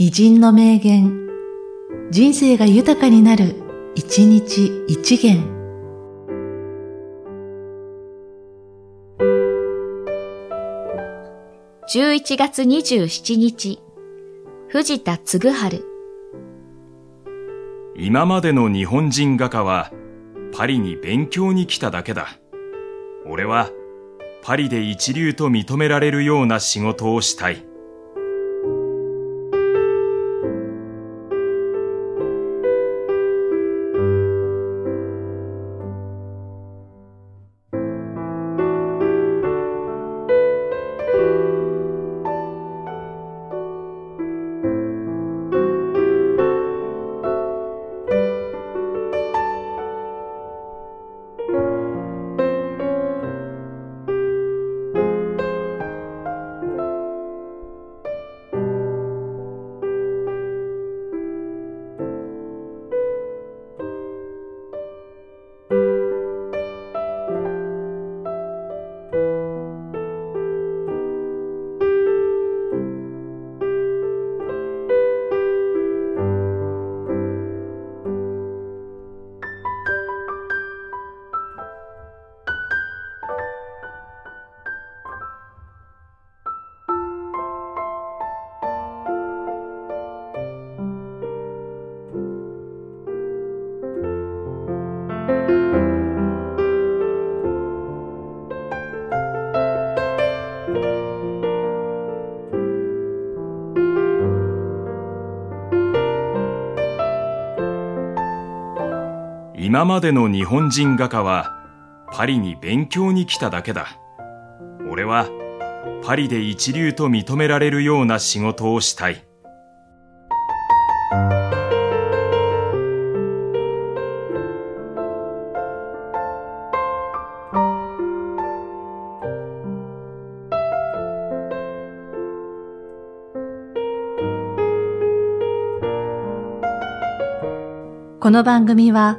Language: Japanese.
偉人の名言、人生が豊かになる、一日一元。11月27日、藤田嗣治。今までの日本人画家は、パリに勉強に来ただけだ。俺は、パリで一流と認められるような仕事をしたい。今までの日本人画家はパリに勉強に来ただけだ。俺はパリで一流と認められるような仕事をしたい。この番組は、